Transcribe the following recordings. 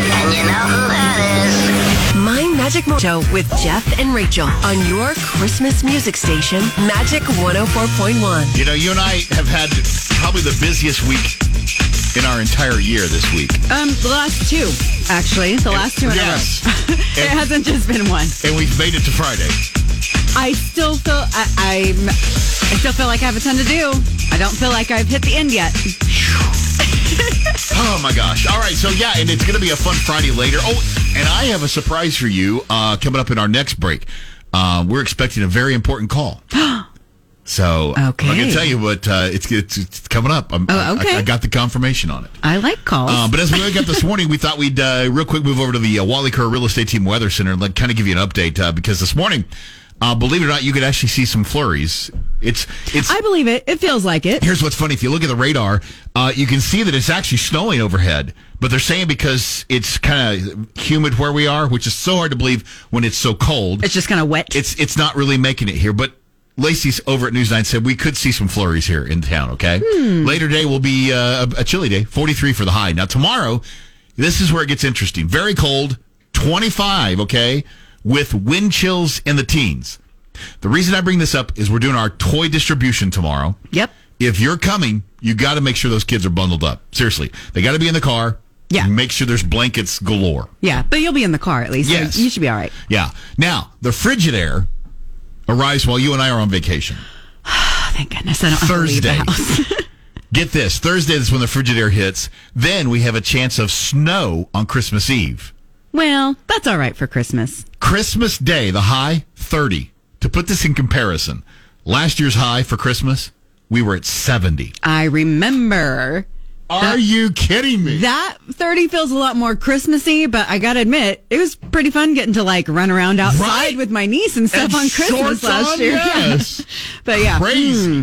and you know who that is. My Magic Mo- Show with Jeff and Rachael on your Christmas music station, Magic 104.1. You know, you and I have had probably the busiest week in our entire year this week. Um, the last two, actually. The last two in Yes. a row. it And- hasn't just been one. And we've made it to Friday. I still feel I, I'm. I still feel like I have a ton to do. I don't feel like I've hit the end yet. Oh my gosh. All right. So, yeah, and it's going to be a fun Friday later. Oh, and I have a surprise for you uh, coming up in our next break. Uh, we're expecting a very important call. So, I'm going to tell you, but uh, it's, it's, it's coming up. I'm, Oh, okay. I, I got the confirmation on it. I like calls. Uh, but as we wake up this morning, we thought we'd uh, real quick move over to the uh, Wally Kerr Real Estate Team Weather Center and like, kind of give you an update uh, because this morning, uh, believe it or not, you could actually see some flurries. It's it's. I believe it. It feels like it. Here's what's funny: if you look at the radar, uh, you can see that it's actually snowing overhead. But they're saying because it's kind of humid where we are, which is so hard to believe when it's so cold. It's just kind of wet. It's it's not really making it here, but. Lacey's over at News 9 said we could see some flurries here in town, okay? Later day will be uh, a, a chilly day, 43 for the high. Now, tomorrow, this is where it gets interesting. Very cold, 25, okay? With wind chills in the teens. The reason I bring this up is we're doing our toy distribution tomorrow. Yep. If you're coming, you got to make sure those kids are bundled up. Seriously. They got to be in the car. Yeah. Make sure there's blankets galore. yeah, but you'll be in the car at least. so you should be all right. Yeah. Now, the Frigidaire arrives while you and I are on vacation. Thank goodness I don't have to leave the Thursday. Get this Thursday is when the Frigidaire hits. Then we have a chance of snow on Christmas Eve. Well, that's all right for Christmas. Christmas Day, the high 30. To put this in comparison, last year's high for Christmas, we were at 70. I remember Are you kidding me? that 30 feels a lot more Christmassy, but I gotta admit, it was pretty fun getting to like run around outside Right. with my niece and stuff And on Christmas last on, year. yes. but yeah. Crazy. hmm.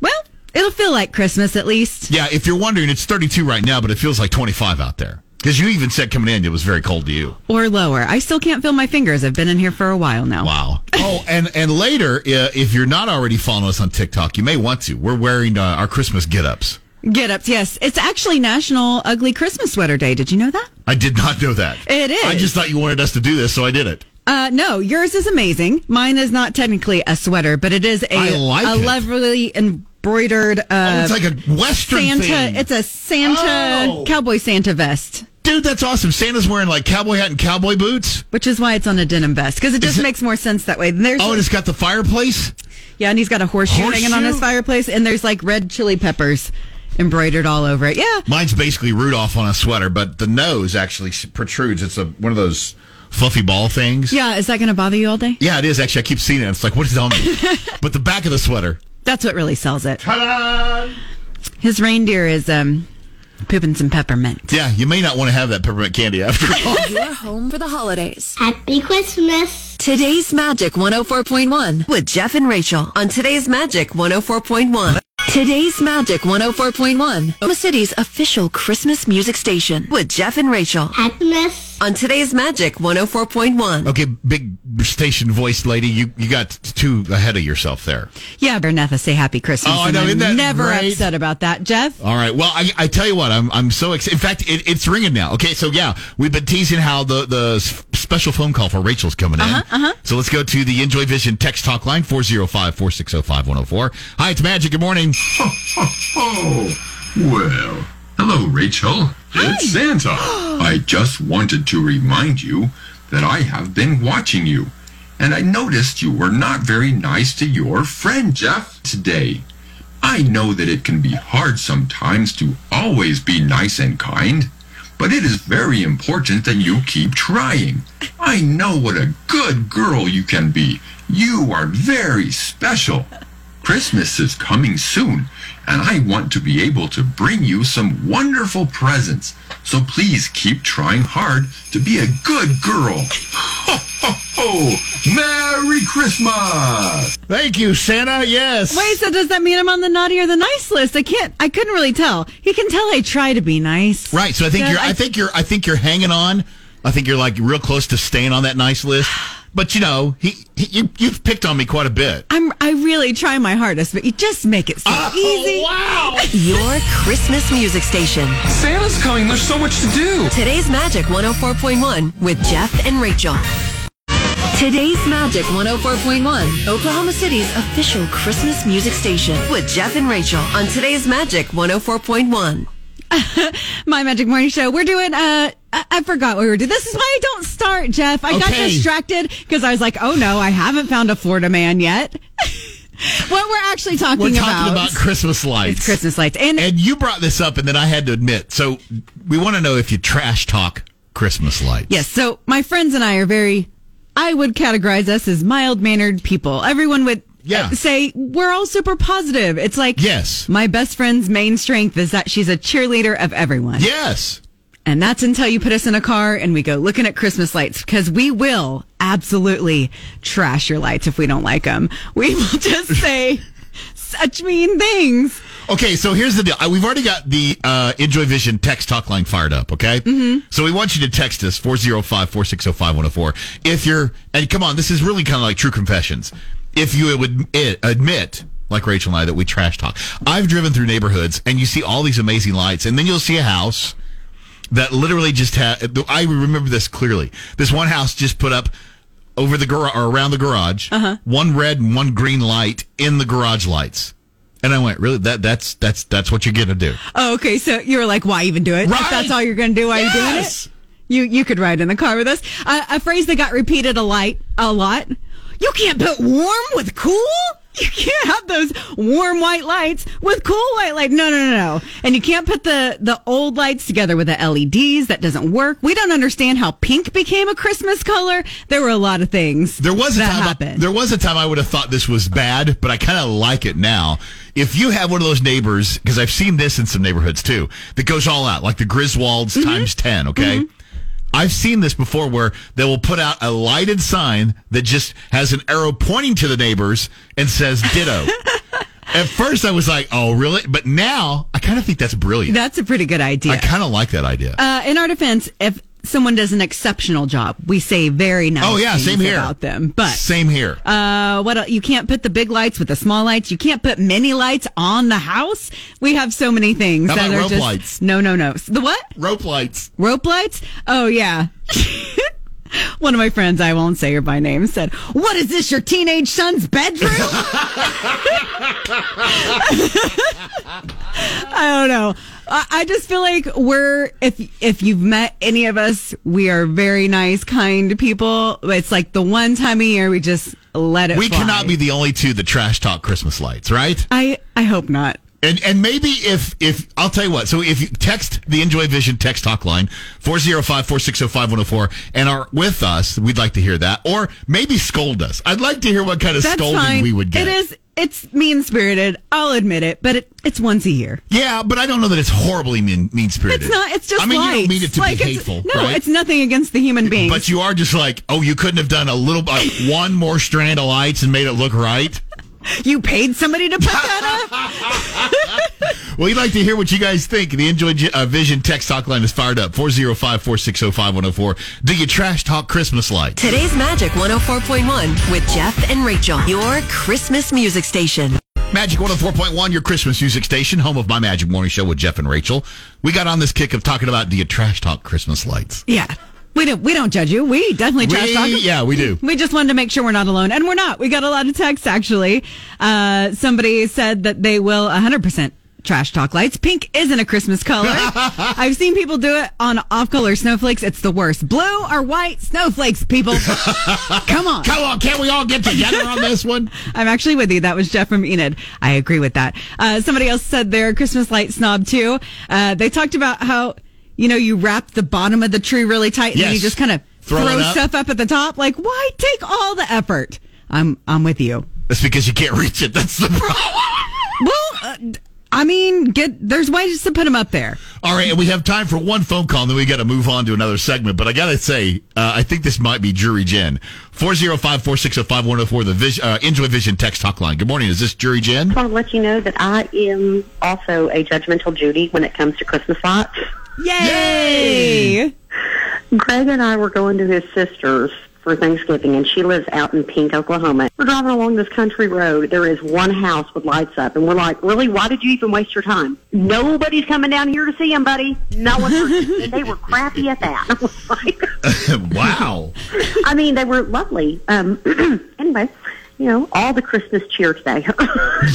Well, it'll feel like Christmas at least. Yeah, if you're wondering, it's 32 right now, but it feels like 25 out there. Because you even said coming in, it was very cold to you. Or lower. I still can't feel my fingers. I've been in here for a while now. Wow. Oh, and and later, uh, if you're not already following us on TikTok, you may want to. We're wearing uh, our Christmas get-ups. Get ups, yes. It's actually National Ugly Christmas Sweater Day. Did you know that? I did not know that. It is. I just thought you wanted us to do this, so I did it. Uh, no, yours is amazing. Mine is not technically a sweater, but it is a, like a it. lovely embroidered uh, oh, it's like a Western Santa. thing. It's a Santa Oh. cowboy Santa vest, Dude, that's awesome. Santa's wearing like cowboy hat and cowboy boots. which is why it's on a denim vest because it just it- makes more sense that way. And there's Oh, and it's got the fireplace. yeah, and he's got a horseshoe, hanging on his fireplace, and there's like red chili peppers embroidered all over it. Yeah, Mine's basically Rudolph on a sweater, but the nose actually protrudes. It's a one of those fluffy ball things. yeah. Is that going to bother you all day? Yeah, it is actually. I keep seeing it. It's like, what is it on me? but the back of the sweater. That's what really sells it. Ta-da! His reindeer is um pooping some peppermint. Yeah, you may not want to have that peppermint candy after all. You're home for the holidays. Happy Christmas. Today's Magic 104.1 with Jeff and Rachael on today's Magic 104.1. Today's Magic 104.1, the city's official Christmas music station with Jeff and Rachael Happiness. on today's Magic 104.1. okay, big station voice lady, you you got two ahead of yourself there. Yeah, Bernatha, say Happy Christmas. Oh, I and know, I'm isn't that never great? upset about that, Jeff. All right. Well, I, I tell you what, I'm I'm so excited. In fact, it, it's ringing now. Okay, so yeah, we've been teasing how the the s- special phone call for Rachael's coming in. Uh-huh, uh-huh. So let's go to the Enjoy Vision text talk line 405-460-5104. Hi, it's Magic. Good morning. Oh, well. Hello, Rachael. It's Santa. I just wanted to remind you that I have been watching you, and I noticed you were not very nice to your friend Jeff today. I know that it can be hard sometimes to always be nice and kind, but it is very important that you keep trying. I know what a good girl you can be. You are very special. Christmas is coming soon, and I want to be able to bring you some wonderful presents. So please keep trying hard to be a good girl. Ho, ho, ho! Merry Christmas! Thank you, Santa. Yes. Wait, so does that mean I'm on the naughty or the nice list? I can't. I couldn't really tell. He can tell I try to be nice. Right. So I think Yeah, you're. I, I- think you're. I think you're hanging on. I think you're like real close to staying on that nice list. But you know, he, he you, you've picked on me quite a bit. I'm I really try my hardest, but you just make it so easy. wow! Your Christmas music station. Santa's coming. There's so much to do. Today's Magic 104.1 with Jeff and Rachael. Today's Magic 104.1, Oklahoma City's official Christmas music station with Jeff and Rachael on Today's Magic 104.1. My Magic Morning Show. We're doing. Uh, I, I forgot what we were doing. This is why I don't start, Jeff. I got distracted because I was like, oh no, I haven't found a Florida man yet. what we're actually talking about? We're talking about Christmas lights. Christmas lights, and, And you brought this up, and then I had to admit. So we want to know if you trash talk Christmas lights. Yes. So my friends and I are very, I would categorize us as mild mannered people. Everyone would Yeah. uh, say we're all super positive. It's like, Yes. my best friend's main strength is that she's a cheerleader of everyone. Yes. And that's until you put us in a car and we go looking at Christmas lights because we will absolutely trash your lights if we don't like them. We will just say such mean things. Okay, so here's the deal. We've already got the uh, Enjoy Vision text talk line fired up, okay? Mm-hmm. So we want you to text us 405 460 5104. If you're, and come on, this is really kind of like true confessions. If you would admit, like Rachael and I, that we trash talk. I've driven through neighborhoods and you see all these amazing lights, and then you'll see a house that literally just had, I remember this clearly. This one house just put up over the garage or around the garage, one red and one green light in the garage lights. And I went, really? That that's that's that's what you're gonna do? Oh, okay. So you were like, why even do it? If Right. that's all you're going to do, why are you doing Yes. it? You, you could ride in the car with us. Uh, a phrase that got repeated a lot, a lot. You can't put warm with cool. You can't have those warm white lights with cool white light. No, no, no, no. And you can't put the, the old lights together with the LEDs. That doesn't work. We don't understand how pink became a Christmas color. There were a lot of things There was a that time. I, happened. there was a time I would have thought this was bad, but I kind of like it now. If you have one of those neighbors, because I've seen this in some neighborhoods too, that goes all out, like the Griswolds Mm-hmm. times ten. Okay. I've seen this before where they will put out a lighted sign that just has an arrow pointing to the neighbors and says ditto. At first, I was like, "Oh, really?" But now, I kind of think that's brilliant. That's a pretty good idea. I kind of like that idea. Uh, in our defense, if someone does an exceptional job, we say very nice. oh yeah, same here. about them. But same here. uh, what you can't put the big lights with the small lights. You can't put mini lights on the house. We have so many things How that about are rope just lights? no, no, no. The what? Rope lights. Rope lights? Oh yeah. One of my friends, I won't say her by name, said, "What is this? Your teenage son's bedroom?" I don't know. I, just feel like we're if if you've met any of us, we are very nice, kind people. It's like the one time a year we just let it. We fly. cannot be the only two that trash talk Christmas lights, right? I I hope not. And and maybe if if I'll tell you what, so if you text the Enjoy Vision text talk line 405-460-5104 and are with us, we'd like to hear that. Or maybe scold us. I'd like to hear what kind of That's scolding fine. we would get. It is. It's mean spirited. I'll admit it, but it, it's once a year. Yeah, but I don't know that it's horribly mean mean spirited. It's not. It's just. I mean, you don't mean it to Like, be hateful, No, right? it's nothing against the human being. But you are just like, oh, you couldn't have done a little, uh, one more strand of lights and made it look right. You paid somebody to put that up. Well, we'd like to hear what you guys think. The Enjoy uh, Vision text talk line is fired up 405 460 5104. Do you trash talk Christmas lights? Today's Magic 104.1 with Jeff and Rachael. Your Christmas music station. Magic 104.1, your Christmas music station, home of my Magic Morning Show with Jeff and Rachael. We got on this kick of talking about do you trash talk Christmas lights? yeah, we don't. We don't judge you. We definitely trash We- talk. yeah, we do. We just wanted to make sure we're not alone, and we're not. We got a lot of texts actually. Uh, somebody said that they will 100 percent trash talk lights. Pink isn't a Christmas color. I've seen people do it on off-color snowflakes. It's the worst. Blue or white snowflakes, people. Come on. Come on, can't we all get together on this one? I'm actually with you. That was Jeff from Enid. I agree with that. Uh, somebody else said they're a Christmas light snob too. Uh, they talked about how, you know, you wrap the bottom of the tree really tight and then you just kind of Throw throw, up. stuff up at the top. Like, why take all the effort? I'm, I'm with you. That's because you can't reach it. That's the problem. Well, uh, d- I mean, get, there's ways to put them up there. All right, and we have time for one phone call, and then we got to move on to another segment. But I got to say, uh, I think this might be Jury Jen. 405 460 5104, the Vis- uh, Enjoy Vision text talk line. Good morning. Is this Jury Jen? I want to let you know that I am also a judgmental Judy when it comes to Christmas lights. Yay! Yay! Greg and I were going to his sister's for Thanksgiving, and she lives out in Pink, Oklahoma. We're driving along this country road. There is one house with lights up, and we're like, really? Why did you even waste your time? Nobody's coming down here to see him, buddy. No one. and they were crappy at that. I was like, wow. I mean, they were lovely. Um, anyway, you know, all the Christmas cheer today.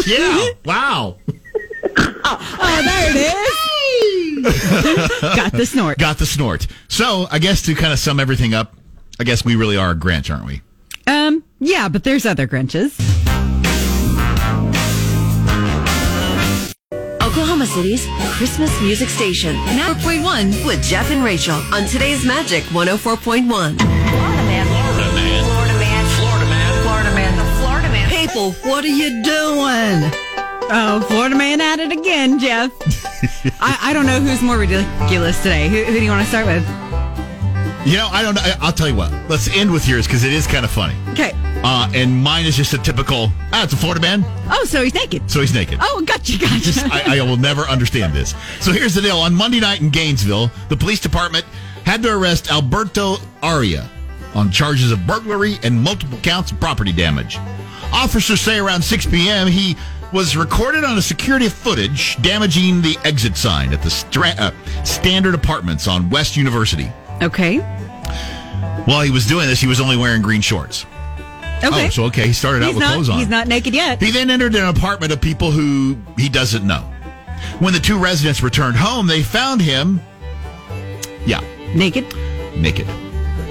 Yeah. Wow. Oh, there it is. Got the snort. Got the snort. So I guess to kind of sum everything up, I guess we really are a Grinch, aren't we? Um, yeah, but there's other Grinches. Oklahoma City's Christmas music station. Now 4.1 with Jeff and Rachael on today's Magic 104.1. People, what are you doing? Oh, Florida man at it again, Jeff. I, I don't know who's more ridiculous today. Who, who do you want to start with? You know, I don't know. I'll tell you what. Let's end with yours because it is kind of funny. Okay. Uh, and mine is just a typical, ah, it's a Florida man, Oh, so he's naked. so he's naked. Oh, gotcha, gotcha. Just, I, I will never understand this. So here's the deal. On Monday night in Gainesville, the police department had to arrest Alberto Aria on charges of burglary and multiple counts of property damage. Officers say around 6 p.m. he was recorded on a security footage damaging the exit sign at the Stra- uh, Standard Apartments on West University. okay. While he was doing this, he was only wearing green shorts. Okay. Oh, so okay, he started out he's with not, clothes on. He's not naked yet. He then entered an apartment of people who he doesn't know. When the two residents returned home, they found him, yeah, naked. naked,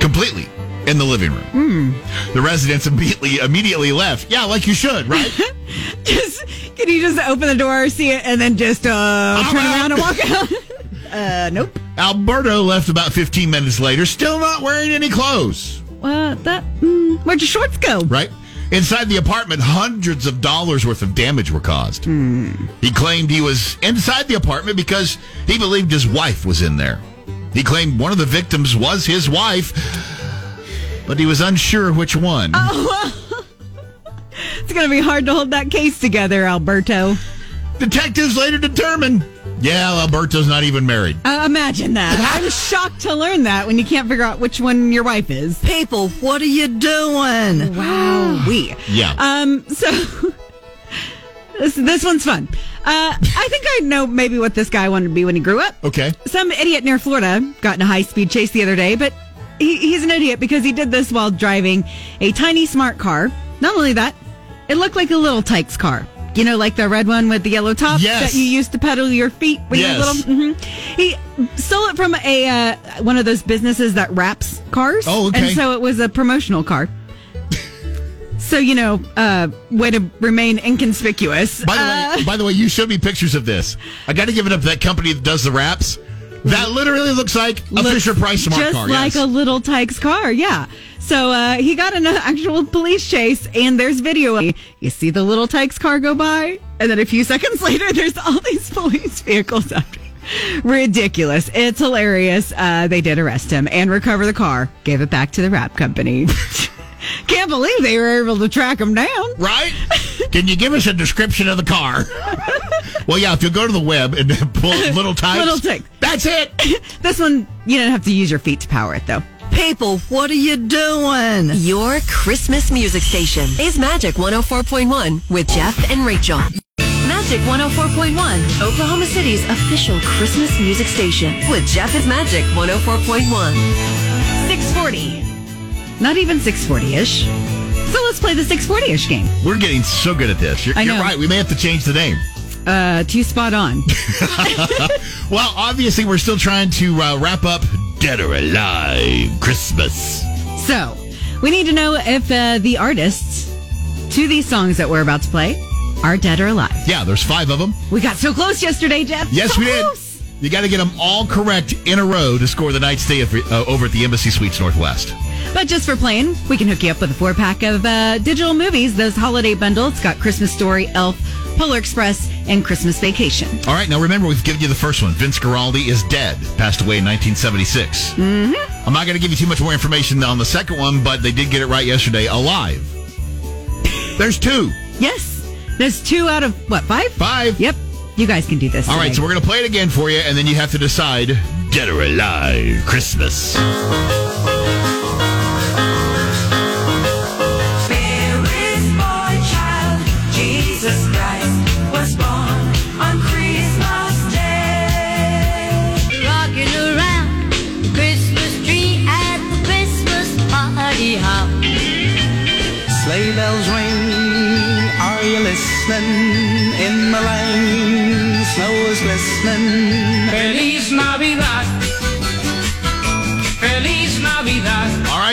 completely in the living room. The residents immediately immediately left. Yeah, like you should, right? Just can you just open the door, see it, and then just uh, turn out. around and walk out? uh, nope. Alberto left about 15 minutes later, still not wearing any clothes. Uh, that mm, where'd your shorts go? Right? Inside the apartment, hundreds of dollars worth of damage were caused. He claimed he was inside the apartment because he believed his wife was in there. He claimed one of the victims was his wife, but he was unsure which one. It's gonna be hard to hold that case together, Alberto. Detectives later determined, yeah, Alberto's not even married. Uh, imagine that. I'm shocked to learn that when you can't figure out which one your wife is. People, what are you doing? Wow. We. Yeah. Um. So this this one's fun. Uh, I think I know maybe what this guy wanted to be when he grew up. okay. Some idiot near Florida got in a high speed chase the other day, but he, he's an idiot because he did this while driving a tiny smart car. Not only that, it looked like a little Tikes car. You know, like the red one with the yellow top Yes. that you used to pedal your feet when Yes. you were little. hmm He stole it from a uh, one of those businesses that wraps cars. Oh, okay. And so it was a promotional car. so you know, uh, way to remain inconspicuous. By the Uh, way, by the way, you showed me pictures of this. I got to give it up to that company that does the wraps. That literally looks like a looks Fisher Price smart just car. like yes. a little Tikes car. Yeah. So uh, he got an actual police chase, and there's video. You see the little Tikes car go by, and then a few seconds later, there's all these police vehicles after. Ridiculous. It's hilarious. Uh, they did arrest him and recover the car, gave it back to the wrap company. Can't believe they were able to track him down. right? Can you give us a description of the car? well, yeah, if you go to the web and pull little types. Little Tikes. That's it. This one, you don't have to use your feet to power it, though. People, what are you doing? Your Christmas music station is Magic 104.1 with Jeff and Rachael. Magic 104.1, Oklahoma City's official Christmas music station with Jeff is Magic 104.1. 640. Not even 640-ish. So let's play the 640-ish game. We're getting so good at this. You're, I you're right. We may have to change the name. Uh, too spot on. Well, obviously, we're still trying to uh, wrap up Dead or Alive Christmas. so, we need to know if uh, the artists to these songs that we're about to play are dead or alive. Yeah, there's five of them. We got so close yesterday, Jeff. Yes, So we did. close. You got to get them all correct in a row to score the night stay uh, over at the Embassy Suites Northwest. But just for playing, we can hook you up with a four pack of uh, digital movies. Those holiday bundles It's got Christmas Story, Elf, Polar Express, and Christmas Vacation. All right, now remember, we've given you the first one. Vince Guaraldi is dead, passed away in 1976. Mm-hmm. I'm not going to give you too much more information on the second one, but they did get it right yesterday. Alive. There's two. Yes, there's two out of what five? Five. Yep, you guys can do this. All right, today. so we're going to play it again for you, and then you have to decide Dead or Alive Christmas.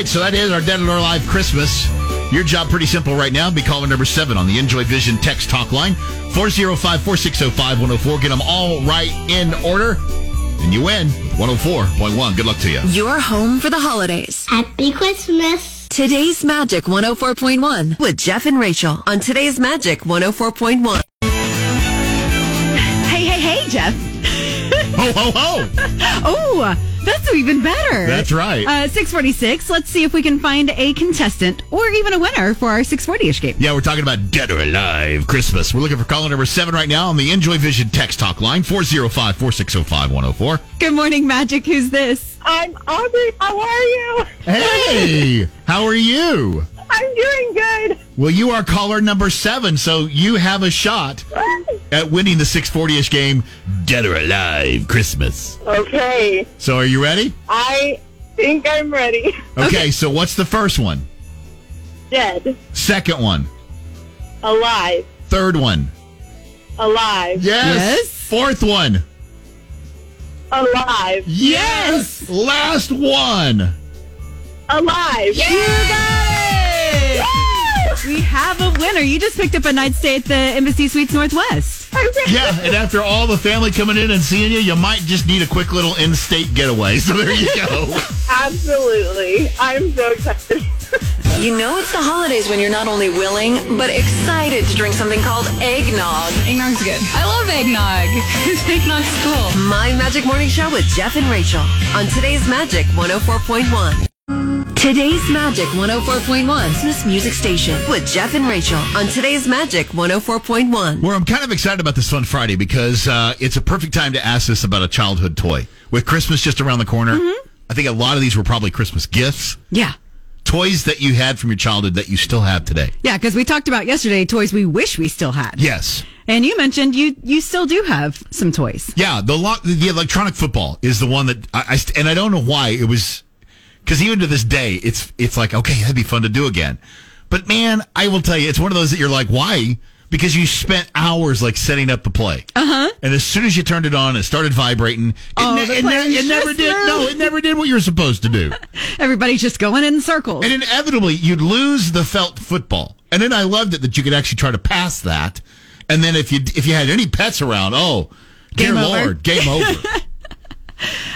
Right, so that is our Dead or Alive Christmas. Your job pretty simple right now. Be calling number seven on the Enjoy Vision text talk line 405 460 5104. Get them all right in order, and you win with 104.1. Good luck to you. You're home for the holidays. Happy Christmas. Today's Magic 104.1 with Jeff and Rachael on today's Magic 104.1. Hey, hey, hey, Jeff. Ho, ho, ho! Oh, that's even better. That's right. Uh, 646. Let's see if we can find a contestant or even a winner for our 640-ish game. Yeah, we're talking about Dead or Alive Christmas. We're looking for caller number seven right now on the Enjoy Vision text talk line 405 460 5104. Good morning, Magic. Who's this? I'm Aubrey. How are you? Hey, how are you? I'm doing good. Well, you are caller number seven, so you have a shot at winning the 640 ish game, Dead or Alive Christmas. Okay, So, are you ready? I think I'm ready. Okay, so what's the first one? Dead, Second one? alive, Third one? alive, Yes. Yes. Fourth one? alive, Yes. Last one? alive. You got it! We have a winner. You just picked up a night stay at the Embassy Suites Northwest. Oh, yeah, and after all the family coming in and seeing you, you might just need a quick little in state getaway. So, there you go. Absolutely. I'm so excited. You know it's the holidays when you're not only willing, but excited to drink something called eggnog. Eggnog's good. I love eggnog. Eggnog's cool. My Magic Morning Show with Jeff and Rachael on today's Magic 104.1. Today's Magic 104.1 Christmas Music Station with Jeff and Rachael on today's Magic 104.1. Where I'm kind of excited about this Fun Friday because uh, it's a perfect time to ask us about a childhood toy. With Christmas just around the corner, I think a lot of these were probably Christmas gifts, Yeah. toys that you had from your childhood that you still have today. Yeah, because we talked about yesterday toys we wish we still had. Yes. And you mentioned you you still do have some toys. Yeah, the lo- the electronic football is the one that I, I st- and I don't know why it was because even to this day it's it's like okay that'd be fun to do again, but man I will tell you it's one of those that you're like why? Because you spent hours like setting up the play. Uh huh and as soon as you turned it on it started vibrating. It, Oh, ne- it, ne- it never did no it never did what you were supposed to do. Everybody's just going in circles. and inevitably you'd lose the felt football. And then I loved it that you could actually try to pass that. And then if you if you had any pets around oh Game dear over. lord game over.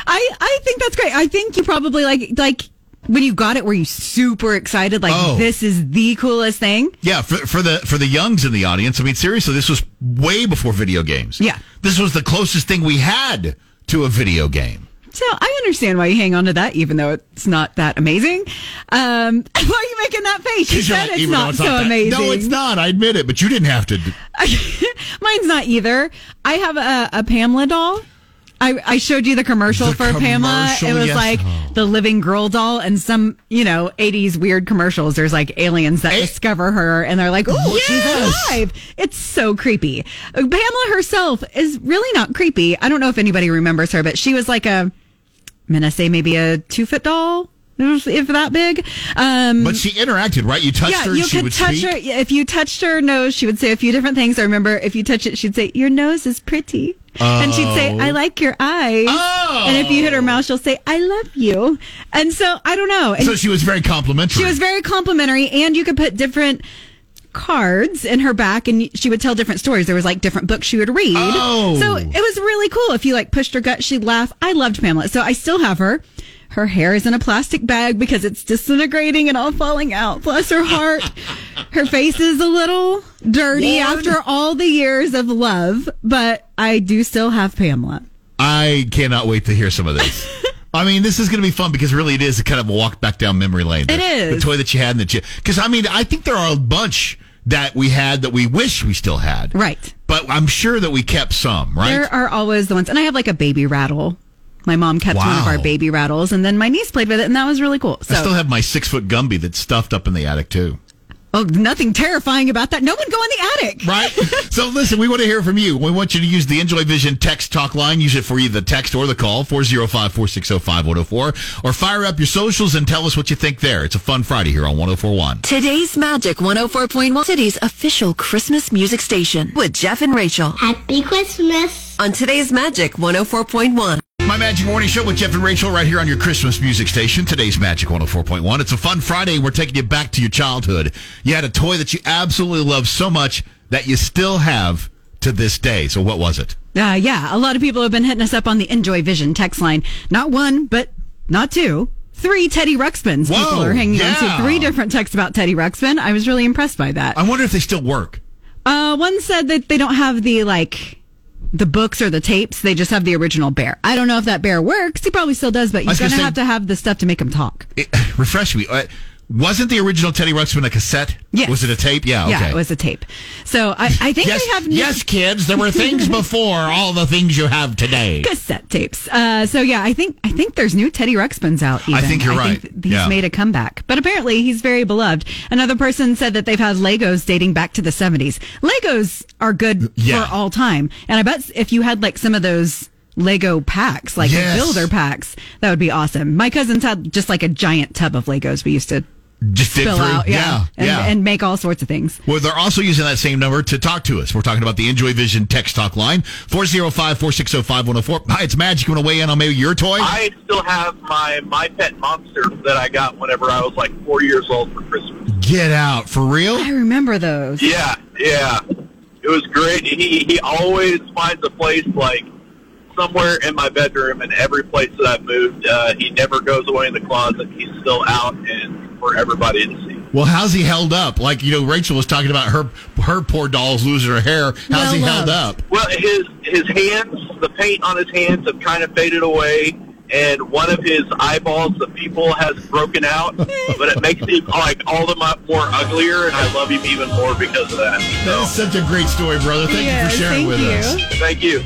I I think that's great. I think you probably like like when you got it were you super excited like Oh. this is the coolest thing? Yeah, for, for the for the youngs in the audience, I mean, seriously, this was way before video games. Yeah. this was the closest thing we had to a video game. So I understand why you hang on to that, even though it's not that amazing. Um, why are you making that face? You said like, it's not so that- amazing. No, it's not. I admit it, but you didn't have to. do- Mine's not either. I have a, a Pamela doll. I, I showed you the commercial The for Pamela. It was yes. like Oh. the living girl doll and some, you know, 80s weird commercials. There's like aliens that Eh. discover her and they're like, oh, she's alive. It's so creepy. Pamela herself is really not creepy. I don't know if anybody remembers her, but she was like a, I'm going to say maybe a two foot doll, if that big. Um, But she interacted, right? You touched yeah, her, and you could touch speak. her. If you touched her nose, she would say a few different things. I remember if you touch it, she'd say, "Your nose is pretty," and she'd say, "I oh. like your eyes." Oh. And if you hit her mouth, she'll say, "I love you." And so I don't know. And So she was very complimentary. she was very complimentary, and you could put different cards in her back and she would tell different stories there was like different books she would read Oh. so it was really cool if you like pushed her gut she'd laugh i loved pamela so i still have her her hair is in a plastic bag because it's disintegrating and all falling out bless her heart her face is a little dirty Lord. after all the years of love but i do still have pamela I cannot wait to hear some of this. I mean, this is going to be fun because really it is a kind of a walk back down memory lane. The, It is. the toy that you had and that you because I mean I think there are a bunch that we had that we wish we still had. right But I'm sure that we kept some, right? There are always the ones, and I have like a baby rattle. My mom kept one of our baby rattles, and then my niece played with it, and that was really cool. So I still have my six foot Gumby that's stuffed up in the attic too. Oh, nothing terrifying about that. No one go in the attic. Right? so listen, we want to hear from you. We want you to use the Enjoy Vision text talk line. Use it for either the text or the call, 405-460-5104. Or fire up your socials and tell us what you think there. It's a fun Friday here on 1041. Today's Magic 104.1, city's official Christmas music station with Jeff and Rachael Happy Christmas. on today's Magic 104.1. My Magic Morning Show with Jeff and Rachael right here on your Christmas music station. Today's Magic 104.1. It's a fun Friday. We're taking you back to your childhood. You had a toy that you absolutely loved so much that you still have to this day. So what was it? Uh, yeah, a lot of people have been hitting us up on the Enjoy Vision text line. Not one, but not two. Three Teddy Ruxpins. Whoa, people are hanging on to three different texts about Teddy Ruxpin. I was really impressed by that. I wonder if they still work. Uh, one said that they don't have the like the books or the tapes. They just have the original bear. I don't know if that bear works. He probably still does, but you're gonna gonna have to have the stuff to make him talk. It, refresh me. Uh, wasn't the original Teddy Ruxpin a cassette? Yes. Was it a tape? Yeah. Okay. Yeah, it was a tape. So I, I think yes, they have new yes, kids. There were things before all the things you have today. cassette tapes. Uh, so yeah, I think I think there's new Teddy Ruxpins out. Even. I think you're right. th- he's Yeah. made a comeback, but apparently he's very beloved. Another person said that they've had Legos dating back to the 70s. Legos are good Yeah. for all time, and I bet if you had like some of those. Lego packs, like Yes. builder packs, that would be awesome. My cousins had just like a giant tub of Legos we used to Just dig spill through. out, yeah, and, yeah. and make all sorts of things. Well, they're also using that same number to talk to us. We're talking about the Enjoy Vision text talk line, 405-460-5104. Hi, it's Magic. You want to weigh in on maybe your toy? I still have my my pet monster that I got whenever I was like four years old for Christmas. Get out. For real? I remember those. Yeah, yeah, it was great. He he always finds a place like somewhere in my bedroom, and every place that I've moved, uh, he never goes away in the closet. He's still out and for everybody to see. Well, how's he held up? Like, you know, Rachael was talking about her her poor dolls losing her hair. How's Well he held loved. up? Well, his his hands, the paint on his hands have kind of faded away, and one of his eyeballs, the pupil, has broken out. but it makes him like all the mo- more uglier, and I love him even more because of that. That is such a great story, brother. Thank you for sharing with you. us. Thank you.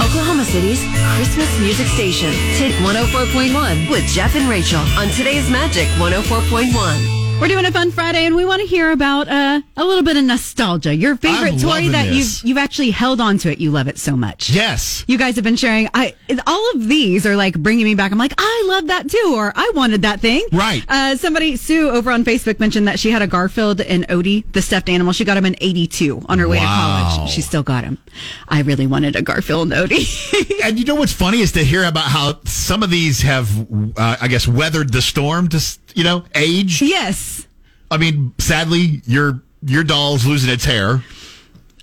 Oklahoma City's Christmas music station. Tid 104.1 with Jeff and Rachael on today's Magic 104.1. We're doing a fun Friday, and we want to hear about uh, a little bit of nostalgia. Your favorite I'm toy that this. you've you've actually held on to it. You love it so much. Yes. You guys have been sharing. I all of these are like bringing me back. I'm like, I love that too, or I wanted that thing. Right. Uh, somebody Sue over on Facebook mentioned that she had a Garfield and Odie, the stuffed animal. She got him in '82 on her way to college. She still got him. I really wanted a Garfield and Odie. And you know what's funny is to hear about how some of these have, uh, I guess, weathered the storm to, you know, age. yes. I mean, sadly, your your doll's losing its hair.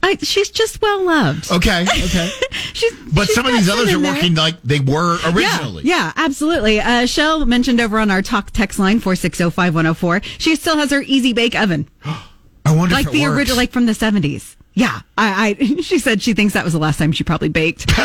I, she's just well loved. Okay, okay. She's, But she's some of these others are in there. working like they were originally. Yeah, yeah, absolutely. Uh, Shell mentioned over on our talk text line four six zero five one zero four. She still has her easy bake oven, I wonder like the works. original, like from the seventies. Yeah, I, I. She said she thinks that was the last time she probably baked.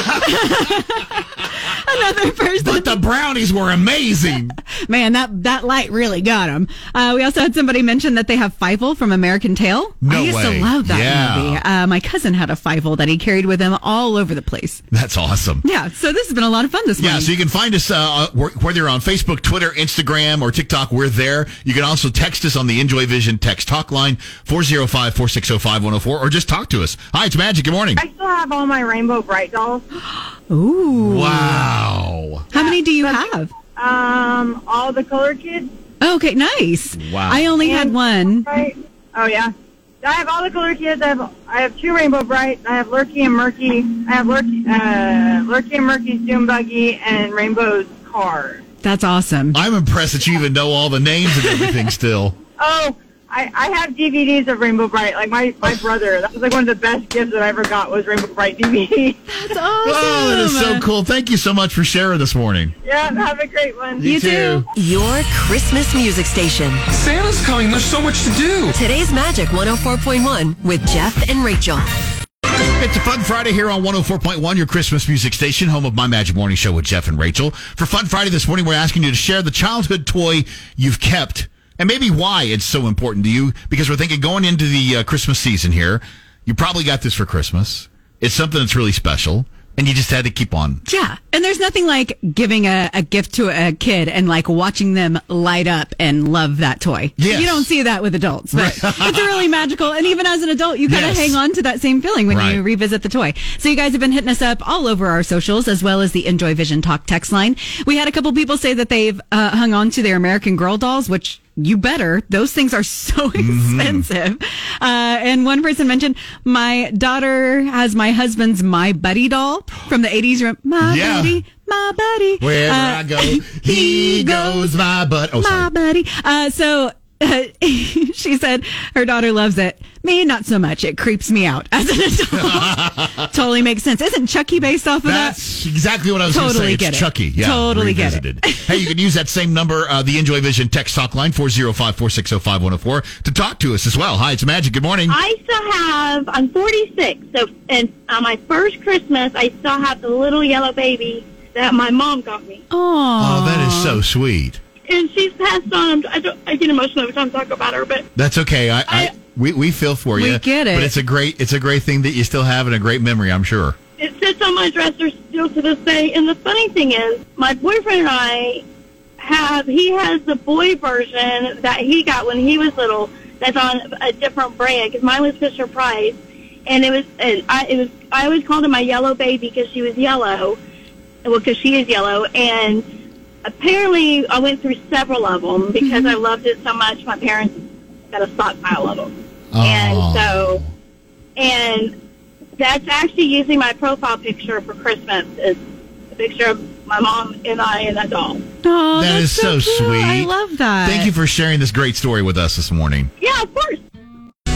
Another person. But the brownies were amazing. Man, that that light really got him. Uh, we also had somebody mention that they have Fievel from American Tail. No I used way. to love that Yeah. movie. Uh, my cousin had a Fievel that he carried with him all over the place. That's awesome. Yeah, so this has been a lot of fun this month. Yeah, morning. so you can find us uh, whether you're on Facebook, Twitter, Instagram, or TikTok. We're there. You can also text us on the Enjoy Vision text talk line 405 460 5104 or just talk to us. Hi, it's Magic. Good morning. I still have all my Rainbow Brite dolls. Ooh. Wow. How many do you have? Um, all the color kids. Okay, nice. Wow. I only had And- one. Right. Oh yeah. I have all the color kids. I have I have two Rainbow Brite. I have Lurky and Murky. I have Lurky, uh, Lurky and Murky's Doom Buggy and Rainbow's car. That's awesome. I'm impressed that you even know all the names and everything still. Oh, I, I have DVDs of Rainbow Brite. Like my, my brother, that was like one of the best gifts that I ever got was Rainbow Brite DVD. That's awesome. Oh, that is so cool. Thank you so much for sharing this morning. yeah, have a great one. You too. Your Christmas music station. Santa's coming. There's so much to do. Today's Magic 104.1 with Jeff and Rachael. It's a fun Friday here on 104.1, your Christmas music station, home of my Magic Morning Show with Jeff and Rachael. For Fun Friday this morning, we're asking you to share the childhood toy you've kept and maybe why it's so important to you. Because we're thinking going into the uh, Christmas season here, you probably got this for Christmas. It's something that's really special. and you just had to keep on. Yeah. And there's nothing like giving a, a gift to a kid and like watching them light up and love that toy. Yes. You don't see that with adults, but it's really magical. And even as an adult, you kind of Yes. hang on to that same feeling when Right. you revisit the toy. So you guys have been hitting us up all over our socials as well as the Enjoy Vision Talk text line. We had a couple people say that they've uh, hung on to their American Girl dolls, which you better. Those things are so Mm-hmm. expensive. Uh, and one person mentioned, my daughter has my husband's My Buddy doll from the 80s. Rem- My Yeah. Buddy, my buddy. Wherever Uh, I go, he goes my buddy. Oh, my sorry. buddy. Uh, so she said her daughter loves it. Me, not so much. It creeps me out as an adult. totally makes sense. Isn't Chucky based off of that? That's exactly what I was going to Totally say. get It's it. Chucky. Yeah, Totally get it. hey, you can use that same number, uh, the Enjoy Vision text talk line, 405-460-5104, to talk to us as well. Hi, it's Magic. Good morning. I still have, I'm 46, so, and on my first Christmas, I still have the little yellow baby that my mom got me. Oh, that is so sweet. And she's passed on. I, don't, I get emotional every time I talk about her, but That's okay. I, I, we, we feel for you. We you. get it. But it's a great it's a great thing that you still have and a great memory, I'm sure. it sits on my dresser still to this day. And the funny thing is, my boyfriend and I have, he has the boy version that he got when he was little that's on a different brand because mine was Fisher Price. And it was, and I, it was, I always called him my yellow baby because she was yellow. Well, because she is yellow. And apparently I went through several of them because I loved it so much. My parents got a stockpile of them. And oh. so, and that's actually using my profile picture for Christmas. Is a picture of my mom and I and a doll. Oh, that is so, sweet. I love that. Thank you for sharing this great story with us this morning. Yeah, of course.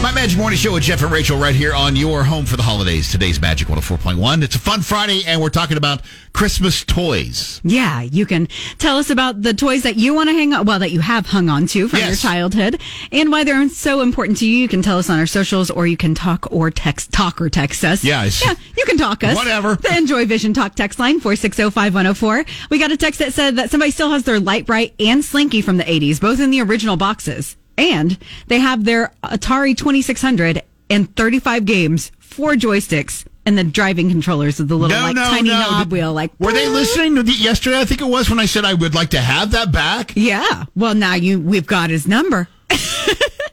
My Magic Morning Show with Jeff and Rachael right here on your home for the holidays. Today's Magic 104.1. It's a fun Friday, and we're talking about Christmas toys. Yeah, you can tell us about the toys that you want to hang on, well, that you have hung on to from your childhood and why they're so important to you. You can tell us on our socials or you can talk or text, talk or text us. Yeah, it's- Yeah, you can talk us. Whatever. The Enjoy Vision Talk text line, 4605104. We got a text that said that somebody still has their Lite-Brite and Slinky from the 80s, both in the original boxes. And they have their Atari 2600 and 35 games, four joysticks, and the driving controllers of the little No, like no, tiny no. knob wheel. Like, Were they listening to the, yesterday? I think it was when I said I would like to have that back. Yeah. Well, now you we've got his number.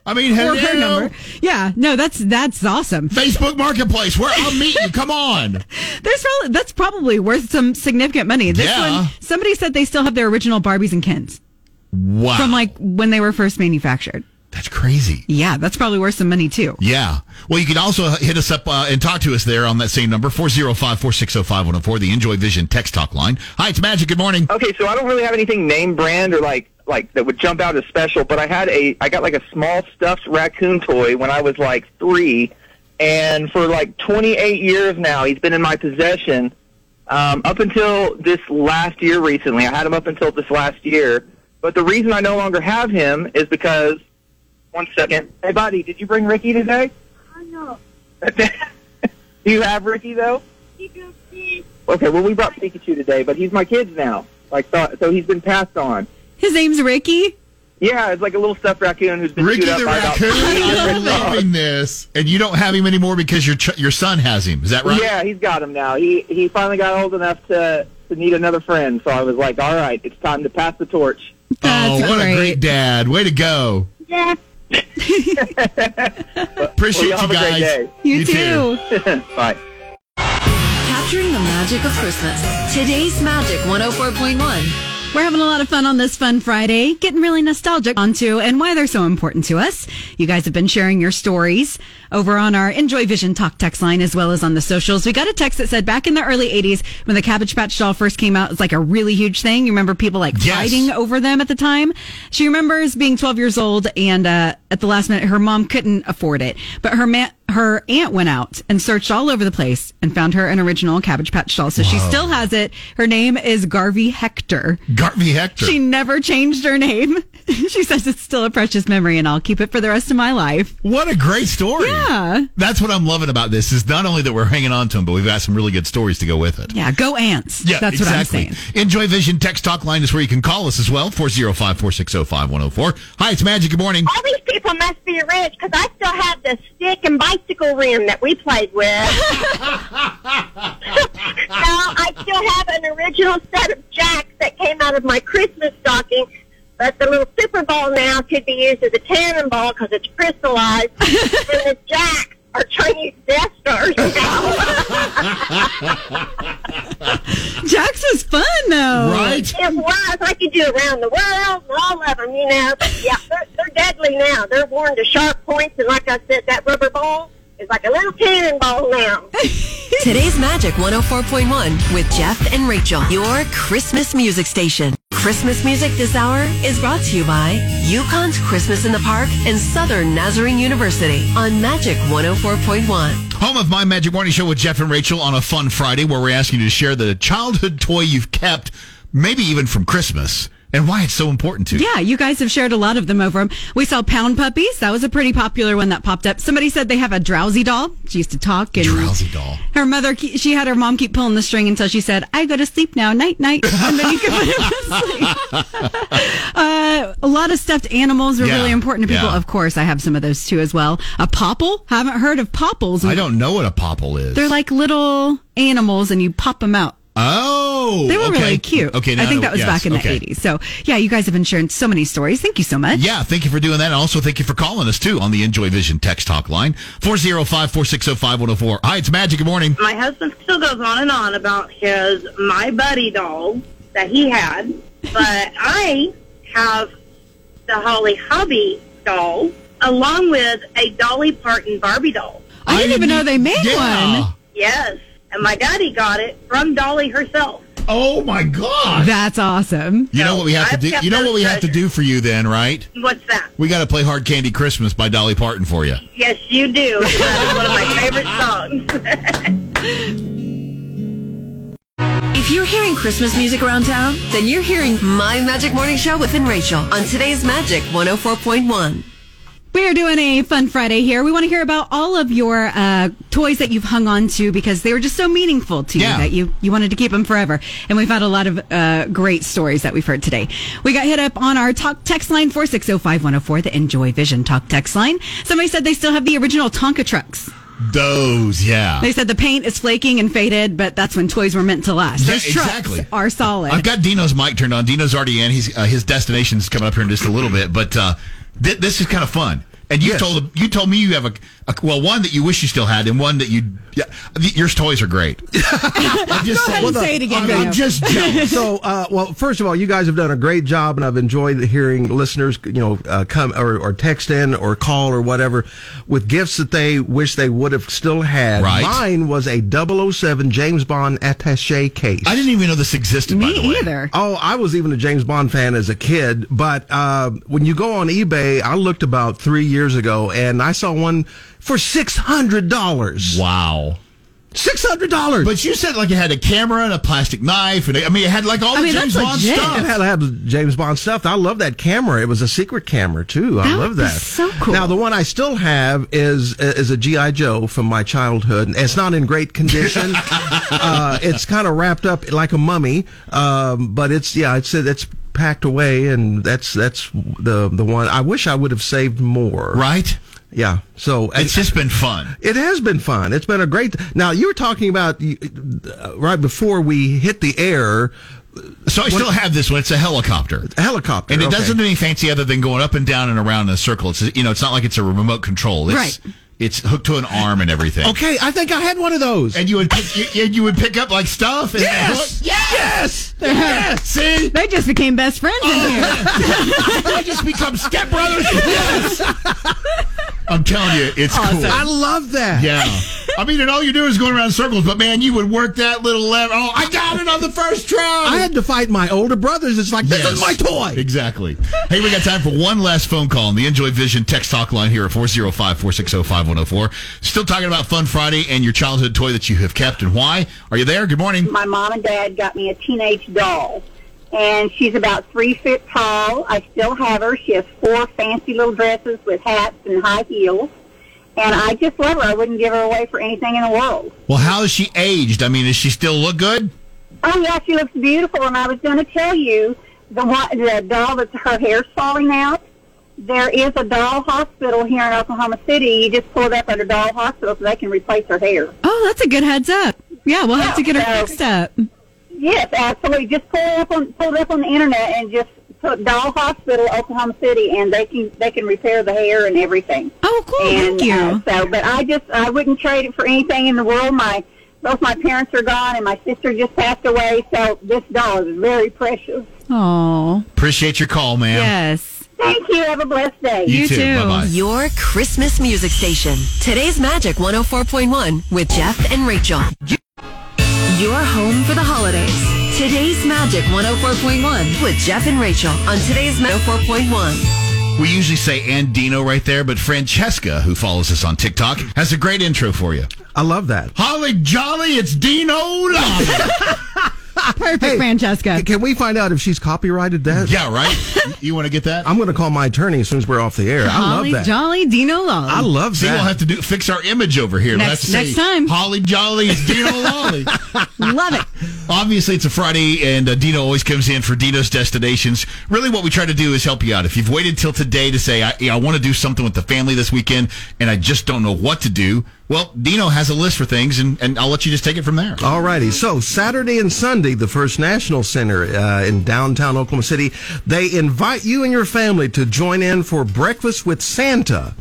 I mean, or her number. Yeah. No, that's that's awesome. Facebook Marketplace, where I'll meet you. Come on. There's probably that's probably worth some significant money. This Yeah. one, somebody said they still have their original Barbies and Kens Wow. from like when they were first manufactured. That's crazy. Yeah, that's probably worth some money too. Yeah. Well, you can also hit us up uh, and talk to us there on that same number, 405-460-5104, the Enjoy Vision text talk line. Hi, it's Magic. Good morning. Okay, so I don't really have anything name brand or like like that would jump out as special, but I had a I got like a small stuffed raccoon toy when I was like three, and for like 28 years now, he's been in my possession. Um, up until this last year, recently, I had him up until this last year. But the reason I no longer have him is because, one second, hey buddy, did you bring Ricky today? I know. Do you have Ricky though? Okay, well we brought Pikachu today, but he's my kid's now. Like so, so he's been passed on. His name's Ricky. Yeah, it's like a little stuffed raccoon who's been Ricky chewed up the by about raccoon. 20 I'm different loving this. And you don't have him anymore because your ch- your son has him. Is that right? Yeah, he's got him now. He he finally got old enough to to need another friend. So I was like, all right, it's time to pass the torch. Oh, what a great dad. Way to go. Yeah. Appreciate Well, you have you a great guys. day. You, You too. Bye. Capturing the magic of Christmas. Today's Magic 104.1. We're having a lot of fun on this Fun Friday, getting really nostalgic onto and why they're so important to us. You guys have been sharing your stories over on our Enjoy Vision Talk text line as well as on the socials. We got a text that said back in the early 80s when the Cabbage Patch doll first came out, it was like a really huge thing. You remember people like Yes. fighting over them at the time? She remembers being 12 years old and uh, at the last minute, her mom couldn't afford it, but her ma- her aunt went out and searched all over the place and found her an original Cabbage Patch doll. So she still has it. Her name is Garvey Hector. Garvey Hector. She never changed her name. she says it's still a precious memory and I'll keep it for the rest of my life. What a great story. Yeah. That's what I'm loving about this is not only that we're hanging on to him, but we've got some really good stories to go with it. Yeah, go ants. Yeah, That's exactly. what I'm saying. Enjoy Vision text talk line is where you can call us as well, 405-460-5104. Hi, it's Magic. Good morning. All these people must be rich because I still have the stick and bicycle rim that we played with. Now I still have an original set of jacks that came out of my Christmas stocking. But the little Super Bowl now could be used as a cannonball because it's crystallized. and the jacks are Chinese Death Stars now. Jax was fun though. It was. I could do around the world all of them, you know. But yeah, they're, they're deadly now. They're worn to sharp points, and like I said, that rubber ball is like a little cannonball now. Today's Magic 104.1 with Jeff and Rachael, your Christmas music station. Christmas music this hour is brought to you by Yukon's Christmas in the Park and Southern Nazarene University on Magic 104.1. Home of My Magic Morning Show with Jeff and Rachael on a fun Friday where we're asking you to share the childhood toy you've kept, maybe even from Christmas, and why it's so important to you. Yeah, you guys have shared a lot of them over. We saw pound puppies. That was a pretty popular one that popped up. Somebody said they have a drowsy doll. She used to talk and Drowsy doll. her mother, she had her mom keep pulling the string until she said, I go to sleep now, night, night. And then you could put him to sleep. Uh, a lot of stuffed animals are Yeah, really important to people. yeah. Of course, I have some of those too as well. A popple? Haven't heard of popples. I don't know what a popple is. They're like little animals and you pop them out. Oh, They were okay. really cute. Okay, now I think that was yes, back in okay. the 80s. So, yeah, you guys have been sharing so many stories. Thank you so much. Yeah, thank you for doing that. And also thank you for calling us too on the Enjoy Vision text talk line 405-460-5104. Hi, it's Magic. Good morning. My husband still goes on and on about his My Buddy doll that he had, but I have the Holly Hobbie doll along with a Dolly Parton Barbie doll. I didn't even know they made Yeah. one. Yes, and my daddy got it from Dolly herself. Oh my God. That's awesome. You know what we have to I've do? You know what those we have to do for you then, right? What's that? We got to play Hard Candy Christmas by Dolly Parton for you. Yes, you do. That is one of my favorite songs. If you're hearing Christmas music around town, then you're hearing My Magic Morning Show with and Rachael on today's Magic 104.1. We are doing a fun Friday here. We want to hear about all of your uh, toys that you've hung on to because they were just so meaningful to Yeah. you that you, you wanted to keep them forever. And we've had a lot of uh, great stories that we've heard today. We got hit up on our talk text line 4605104, the Enjoy Vision talk text line. Somebody said they still have the original Tonka trucks. Those, yeah. They said the paint is flaking and faded, but that's when toys were meant to last. Yeah, Those exactly. are solid. I've got Dino's mic turned on. Dino's already in. He's uh, his destination's coming up here in just a little bit, but uh, th- this is kind of fun. And you told you told me you have a well one that you wish you still had, and one that you yeah, your toys are great. I'm just Go ahead and say it again, I'm, I'm just jealous. so, uh, well, first of all, you guys have done a great job, and I've enjoyed hearing listeners, you know, uh, come or, or text in or call or whatever with gifts that they wish they would have still had. Right. Mine was a 007 James Bond attaché case. I didn't even know this existed. by the way. either. Oh, I was even a James Bond fan as a kid, but uh, when you go on eBay, I looked about three years ago, and I saw one for six hundred dollars. Wow. Six hundred dollars. But you said like it had a camera and a plastic knife, and I mean it had like all I the mean, James Bond legit. stuff. It had, had James Bond stuff. I love that camera. It was a secret camera too. I love that. so cool. Now the one I still have is is a GI Joe from my childhood. And It's not in great condition. uh, it's kind of wrapped up like a mummy, um, but it's yeah, it's it's packed away, and that's that's the the one. I wish I would have saved more. Right? Yeah. So It's just been fun. it has been fun. It's been a great. Now you were talking about uh, right before we hit the air. So I still have this one. It's a helicopter. A helicopter, And it okay. doesn't do anything fancy other than going up and down and around in a circle. It's you know, it's not like it's a remote control. It's, Right. It's hooked to an arm and everything. Okay, I think I had one of those. And you would pick, you, you would pick up like stuff. And Yes! yes, yes. See, they just became best friends in here. Oh, they just become stepbrothers. Yes. I'm telling you, it's cool. I love that. Yeah. I mean, and all you do is going around in circles, but man, you would work that little lever. Oh, I got it on the first try. I had to fight my older brothers. It's like, this is my toy. Exactly. Hey, we got time for one last phone call on the Enjoy Vision text talk line here at 405 460 5104. Still talking about Fun Friday and your childhood toy that you have kept and why. Are you there? Good morning. my mom and dad got me a teenage doll. And she's about three feet tall. I still have her. She has four fancy little dresses with hats and high heels. And I just love her. I wouldn't give her away for anything in the world. Well, how is she aged? I mean, does she still look good? Oh, yeah, she looks beautiful. And I was going to tell you, the, one, the doll that her hair's falling out, there is a doll hospital here in Oklahoma City. You just pull it up under doll hospital so they can replace her hair. Oh, that's a good heads up. Yeah, we'll have to get her so- fixed up. Yes, absolutely. Just pull it up on pull it up on the internet and just put Doll Hospital, Oklahoma City, and they can they can repair the hair and everything. Oh, cool! And, Thank you. Uh, so, but I just I wouldn't trade it for anything in the world. My both my parents are gone, and my sister just passed away. So this doll is very precious. Oh, Appreciate your call, ma'am. yes. Thank you. Have a blessed day. You You too. too. Bye-bye. Your Christmas music station. Today's Magic 104.1 with Jeff and Rachael. Your home for the holidays. Today's Magic 104.1 with Jeff and Rachael on today's Magic 104.1. We usually say and Dino right there, but Francesca, who follows us on TikTok, has a great intro for you. I love that. Holly Jolly, it's Dino Lolly. Perfect, Francesca. Can we find out if she's copyrighted that? yeah, right? You want to get that? I'm going to call my attorney as soon as we're off the air. I love that. Jolly Dino Lolly. I love See, that. we'll have to do fix our image over here. We'll Next- have to say, next time. Holly Jolly, it's Dino Lolly. Love it. Obviously, it's a Friday, and uh, Dino always comes in for Dino's Destinations. Really, what we try to do is help you out. If you've waited till today to say, I, I want to do something with the family this weekend, and I just don't know what to do, well, Dino has a list for things, and, and I'll let you just take it from there. All righty. So Saturday and Sunday, the First National Center uh, in downtown Oklahoma City, they invite you and your family to join in for breakfast with Santa.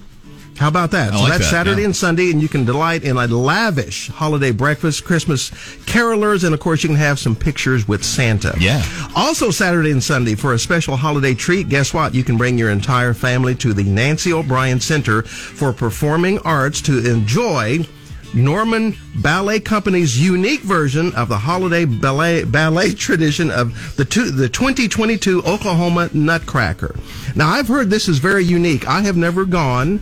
How about that? I so like that's that, Saturday yeah. and Sunday, and you can delight in a lavish holiday breakfast, Christmas carolers, and of course you can have some pictures with Santa. Yeah. Also Saturday and Sunday for a special holiday treat. Guess what? You can bring your entire family to the Nancy O'Brien Center for Performing Arts to enjoy Norman Ballet Company's unique version of the holiday ballet ballet tradition of the two, the 2022 Oklahoma Nutcracker. Now I've heard this is very unique. I have never gone,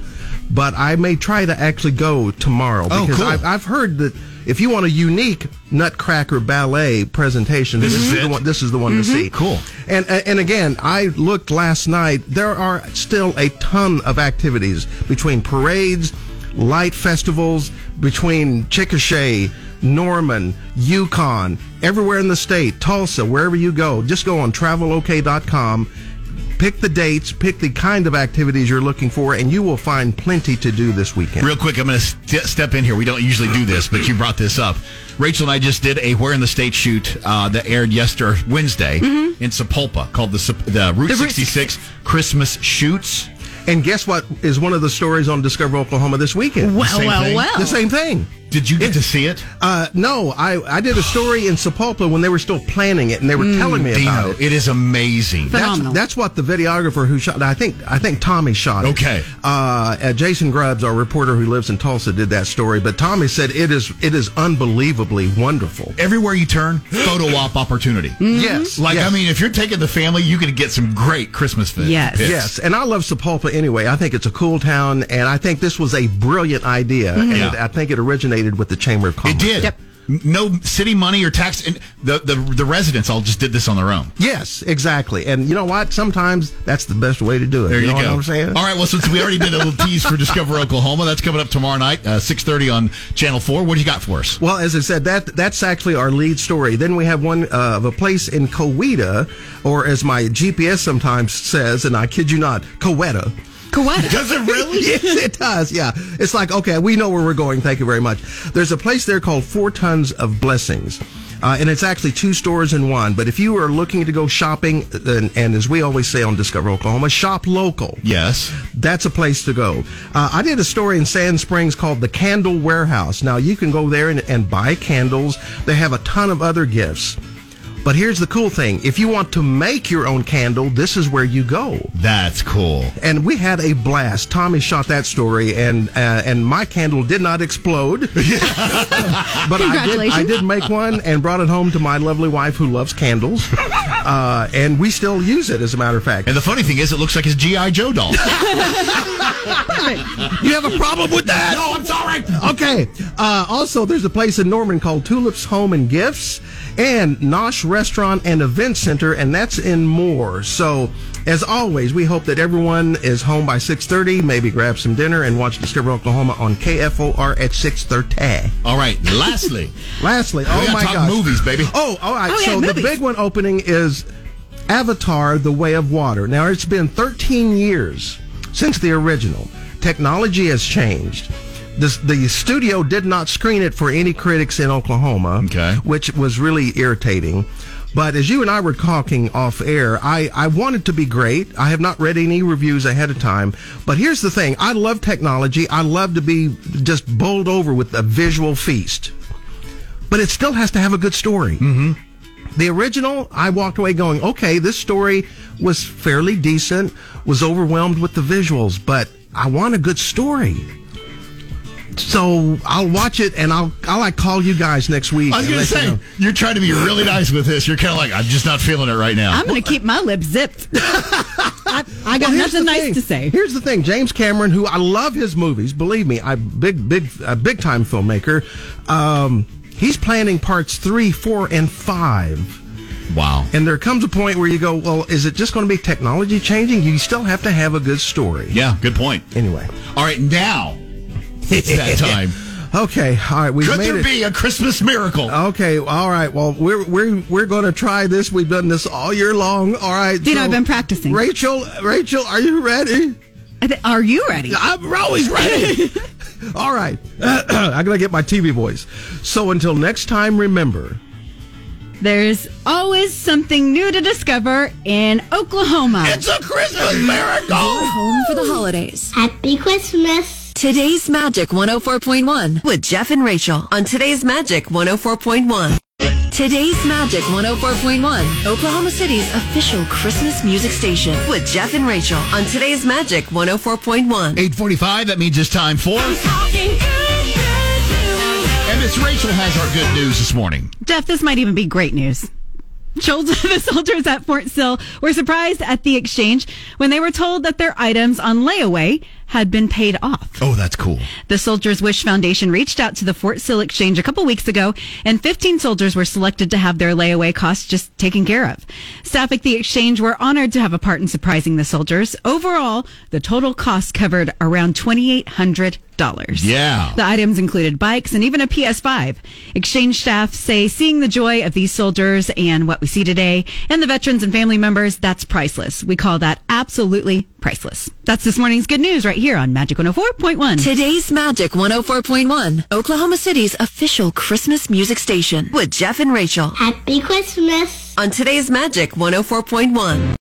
but I may try to actually go tomorrow Oh, because cool. I've, I've heard that if you want a unique Nutcracker ballet presentation, this, is is the one. This is the one to mm-hmm. see. Cool. And and again, I looked last night. There are still a ton of activities between parades, light festivals, between Chickasha, Norman, Yukon, everywhere in the state, Tulsa, wherever you go. Just go on travelok.com. Pick the dates, pick the kind of activities you're looking for, and you will find plenty to do this weekend. Real quick, I'm going to st- step in here. We don't usually do this, but you brought this up. Rachael and I just did a Where in the State shoot uh, that aired yesterday, Wednesday, in Sapulpa called the, Sup- the Route The Route 66 Christmas Shoots. And guess what is one of the stories on Discover Oklahoma this weekend? Well, well, thing? well. The same thing. Did you get to see it? Uh, no, I, I did a story in Sapulpa when they were still planning it, and they were telling me about it. it is amazing. That's, that's what the videographer who shot. I think I think Tommy shot it. Okay. Uh, uh, Jason Grubbs, our reporter who lives in Tulsa, did that story. But Tommy said it is it is unbelievably wonderful. Everywhere you turn, photo op opportunity. Yes, Like, yes. I mean, if you're taking the family, you can get some great Christmas fi- pics. Yes, and I love Sapulpa anyway. I think it's a cool town, and I think this was a brilliant idea, Mhm. and Yeah. I think it originated with the Chamber of Commerce. It did. Yep. No city money or tax. And the, the, the residents all just did this on their own. Yes, exactly. And you know what? Sometimes that's the best way to do it. There you, know go. what I'm saying? All right. Well, since we already did a little tease for Discover Oklahoma, that's coming up tomorrow night, uh, six thirty on Channel Four. What do you got for us? Well, as I said, that that's actually our lead story. Then we have one uh, of a place in Coweta, or as my GPS sometimes says, and I kid you not, Coweta. Coweta. Does it really? yes, it does. Yeah. It's like, okay, we know where we're going. Thank you very much. There's a place there called Four Tons of Blessings. Uh, and it's actually two stores in one. But if you are looking to go shopping, and, and as we always say on Discover Oklahoma, shop local. Yes. That's a place to go. Uh, I did a story in Sand Springs called the Candle Warehouse. Now, you can go there and, and buy candles. They have a ton of other gifts. But here's the cool thing. If you want to make your own candle, this is where you go. That's cool. And we had a blast. Tommy shot that story, and uh, and my candle did not explode. but I did, I did make one and brought it home to my lovely wife who loves candles. Uh, and we still use it, as a matter of fact. And the funny thing is, it looks like his GI Joe doll. You have a problem with that? No, I'm sorry. Okay. Uh, also, there's a place in Norman called Tulips Home and Gifts and Nosh Restaurant and Event Center, and that's in Moore. So, as always, we hope that everyone is home by 6.30. Maybe grab some dinner and watch Discover Oklahoma on KFOR at 6.30. All right. Lastly, Lastly, oh my talk gosh. movies, baby. Oh, all right. Oh, yeah, so the big one opening is Avatar: The Way of Water. Now it's been 13 years since the original. Technology has changed, the, the studio did not screen it for any critics in Oklahoma, okay. which was really irritating. But as you and I were talking off air, I, I want to be great. I have not read any reviews ahead of time. But here's the thing I love technology. I love to be just bowled over with a visual feast. But it still has to have a good story. Mm-hmm. The original, I walked away going, okay, this story was fairly decent, was overwhelmed with the visuals, but I want a good story. So I'll watch it and I'll I'll like call you guys next week. I was going to say you you're trying to be really nice with this. You're kind of like I'm just not feeling it right now. I'm going to keep my lips zipped. I, I got Well, nothing nice thing. to say. Here's the thing, James Cameron, who I love his movies. Believe me, I big big a big time filmmaker. Um, he's planning parts three, four, and five. Wow. And there comes a point where you go, well, is it just going to be technology changing? You still have to have a good story. Yeah, good point. Anyway, All right, now it's that time. Okay, all right. We've Could made there it. be a Christmas miracle? Okay, all right. Well, we're we're we're going to try this. We've done this all year long. All right. You know, I've been practicing. Rachael, Rachael, are you ready? Are you ready? I'm always ready. all right. I'm going to get my TV voice. So until next time, remember. There's always something new to discover in Oklahoma. It's a Christmas miracle. You're home for the holidays. Happy Christmas. Today's Magic 104.1 with Jeff and Rachael on Today's Magic 104.1. Today's Magic 104.1, Oklahoma City's official Christmas music station with Jeff and Rachael on Today's Magic 104.1. 845, that means it's time for. And Miss Rachael has our good news this morning. Jeff, this might even be great news. Soldiers, the soldiers at Fort Sill were surprised at the exchange when they were told that their items on layaway had been paid off. Oh, that's cool. The Soldiers Wish Foundation reached out to the Fort Sill Exchange a couple weeks ago, and 15 soldiers were selected to have their layaway costs just taken care of. Staff at the exchange were honored to have a part in surprising the soldiers. Overall, the total cost covered around $2,800. Yeah. The items included bikes and even a PS5. Exchange staff say seeing the joy of these soldiers and what we see today and the veterans and family members, that's priceless. We call that absolutely priceless. That's this morning's good news right here on Magic 104.1. Today's Magic 104.1, Oklahoma City's official Christmas music station with Jeff and Rachael Happy Christmas. on Today's Magic 104.1.